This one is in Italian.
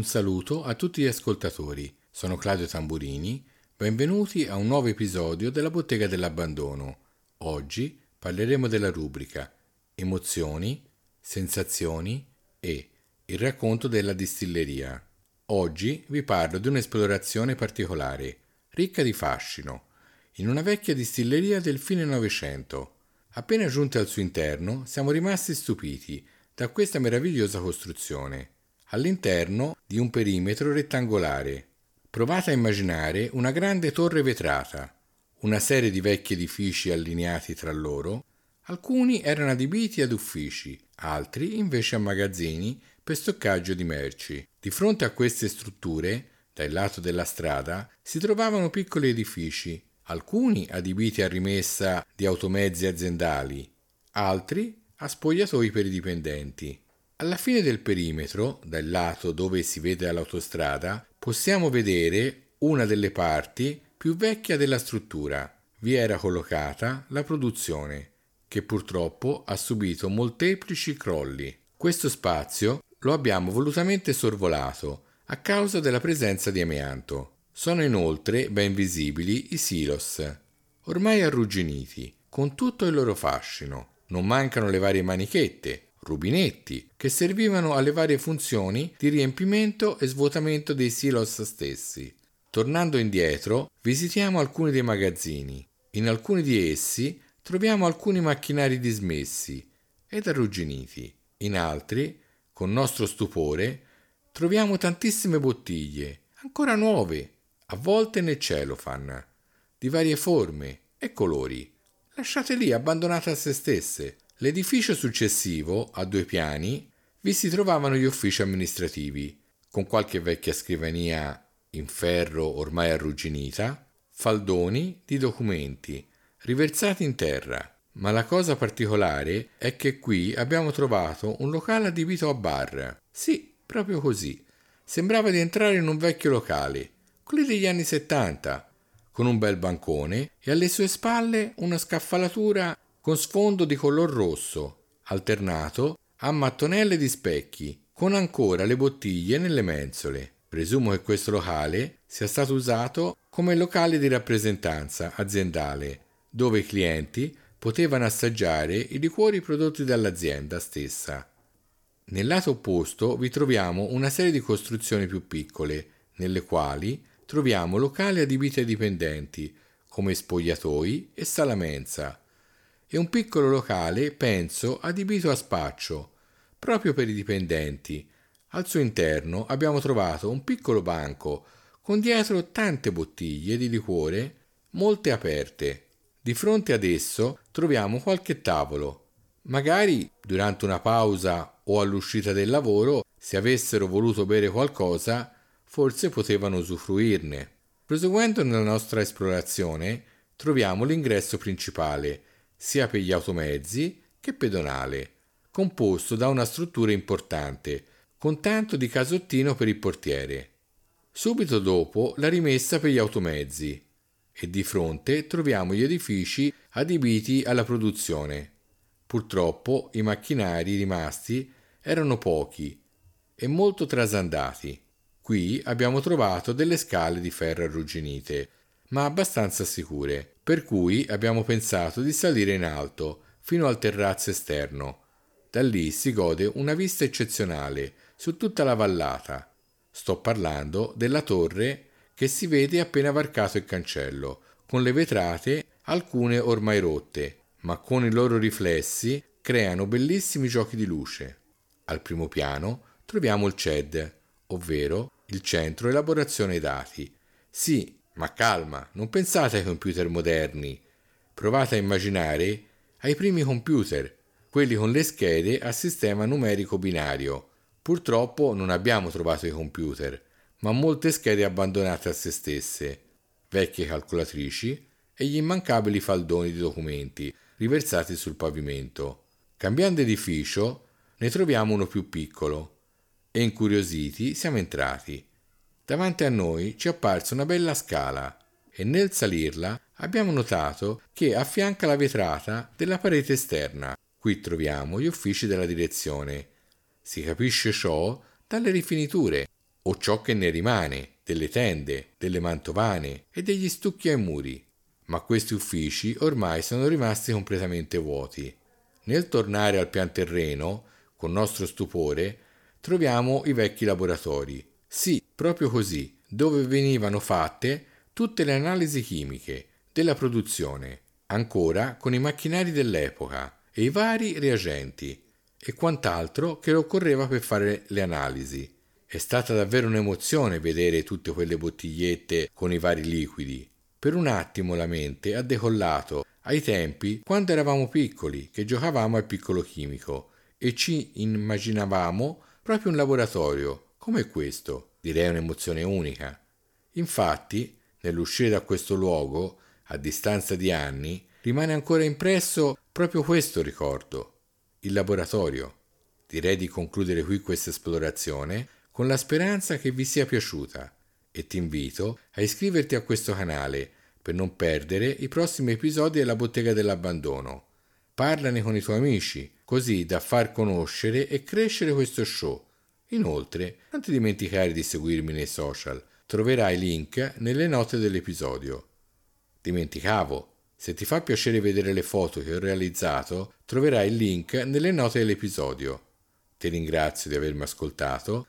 Un saluto a tutti gli ascoltatori. Sono Claudio Tamburini. Benvenuti a un nuovo episodio della Bottega dell'Abbandono. Oggi parleremo della rubrica Emozioni, sensazioni e il racconto della distilleria. Oggi vi parlo di un'esplorazione particolare, ricca di fascino, in una vecchia distilleria del fine Novecento. Appena giunti al suo interno, siamo rimasti stupiti da questa meravigliosa costruzione all'interno di un perimetro rettangolare. Provate a immaginare una grande torre vetrata, una serie di vecchi edifici allineati tra loro. Alcuni erano adibiti ad uffici, altri invece a magazzini per stoccaggio di merci. Di fronte a queste strutture, dal lato della strada, si trovavano piccoli edifici, alcuni adibiti a rimessa di automezzi aziendali, altri a spogliatoi per i dipendenti. Alla fine del perimetro, dal lato dove si vede l'autostrada, possiamo vedere una delle parti più vecchia della struttura. Vi era collocata la produzione, che purtroppo ha subito molteplici crolli. Questo spazio lo abbiamo volutamente sorvolato a causa della presenza di amianto. Sono inoltre ben visibili i silos, ormai arrugginiti, con tutto il loro fascino. Non mancano le varie manichette, rubinetti, che servivano alle varie funzioni di riempimento e svuotamento dei silos stessi. Tornando indietro, visitiamo alcuni dei magazzini. In alcuni di essi troviamo alcuni macchinari dismessi ed arrugginiti. In altri, con nostro stupore, troviamo tantissime bottiglie, ancora nuove, avvolte nel cellophane, di varie forme e colori, lasciate lì abbandonate a se stesse, L'edificio successivo, a due piani, vi si trovavano gli uffici amministrativi, con qualche vecchia scrivania in ferro ormai arrugginita, faldoni di documenti riversati in terra. Ma la cosa particolare è che qui abbiamo trovato un locale adibito a bar. Sì, proprio così. Sembrava di entrare in un vecchio locale, quelli degli anni 70, con un bel bancone e alle sue spalle una scaffalatura con sfondo di color rosso, alternato a mattonelle di specchi, con ancora le bottiglie nelle mensole. Presumo che questo locale sia stato usato come locale di rappresentanza aziendale, dove i clienti potevano assaggiare i liquori prodotti dall'azienda stessa. Nel lato opposto vi troviamo una serie di costruzioni più piccole, nelle quali troviamo locali adibiti ai dipendenti, come spogliatoi e sala mensa, e un piccolo locale, penso, adibito a spaccio, proprio per i dipendenti. Al suo interno abbiamo trovato un piccolo banco con dietro tante bottiglie di liquore, molte aperte. Di fronte ad esso troviamo qualche tavolo. Magari durante una pausa o all'uscita del lavoro, se avessero voluto bere qualcosa, forse potevano usufruirne. Proseguendo nella nostra esplorazione, troviamo l'ingresso principale, sia per gli automezzi che pedonale, composto da una struttura importante, con tanto di casottino per il portiere. Subito dopo la rimessa per gli automezzi e di fronte troviamo gli edifici adibiti alla produzione. Purtroppo i macchinari rimasti erano pochi e molto trasandati. Qui abbiamo trovato delle scale di ferro arrugginite, ma abbastanza sicure, per cui abbiamo pensato di salire in alto, fino al terrazzo esterno. Da lì si gode una vista eccezionale su tutta la vallata. Sto parlando della torre che si vede appena varcato il cancello, con le vetrate, alcune ormai rotte, ma con i loro riflessi creano bellissimi giochi di luce. Al primo piano troviamo il CED, ovvero il centro elaborazione dati. Sì, ma calma, non pensate ai computer moderni. Provate a immaginare ai primi computer, quelli con le schede a sistema numerico binario. Purtroppo non abbiamo trovato i computer, ma molte schede abbandonate a se stesse, vecchie calcolatrici e gli immancabili faldoni di documenti riversati sul pavimento. Cambiando edificio, ne troviamo uno più piccolo e incuriositi siamo entrati. davanti a noi ci è apparsa una bella scala e nel salirla abbiamo notato che affianca la vetrata della parete esterna. Qui troviamo gli uffici della direzione. Si capisce ciò dalle rifiniture o ciò che ne rimane delle tende, delle mantovane e degli stucchi ai muri. Ma questi uffici ormai sono rimasti completamente vuoti. Nel tornare al pian terreno, con nostro stupore, troviamo i vecchi laboratori. Sì, proprio così, dove venivano fatte tutte le analisi chimiche della produzione, ancora con i macchinari dell'epoca e i vari reagenti e quant'altro che occorreva per fare le analisi. È stata davvero un'emozione vedere tutte quelle bottigliette con i vari liquidi. Per un attimo la mente ha decollato ai tempi quando eravamo piccoli, che giocavamo al piccolo chimico e ci immaginavamo proprio un laboratorio come questo. Direi un'emozione unica. Infatti, nell'uscire da questo luogo, a distanza di anni, rimane ancora impresso proprio questo ricordo, il laboratorio. Direi di concludere qui questa esplorazione con la speranza che vi sia piaciuta e ti invito a iscriverti a questo canale per non perdere i prossimi episodi della bottega dell'abbandono. Parlane con i tuoi amici, così da far conoscere e crescere questo show. Inoltre, non ti dimenticare di seguirmi nei social, troverai link nelle note dell'episodio. Dimenticavo, se ti fa piacere vedere le foto che ho realizzato, troverai il link nelle note dell'episodio. Ti ringrazio di avermi ascoltato,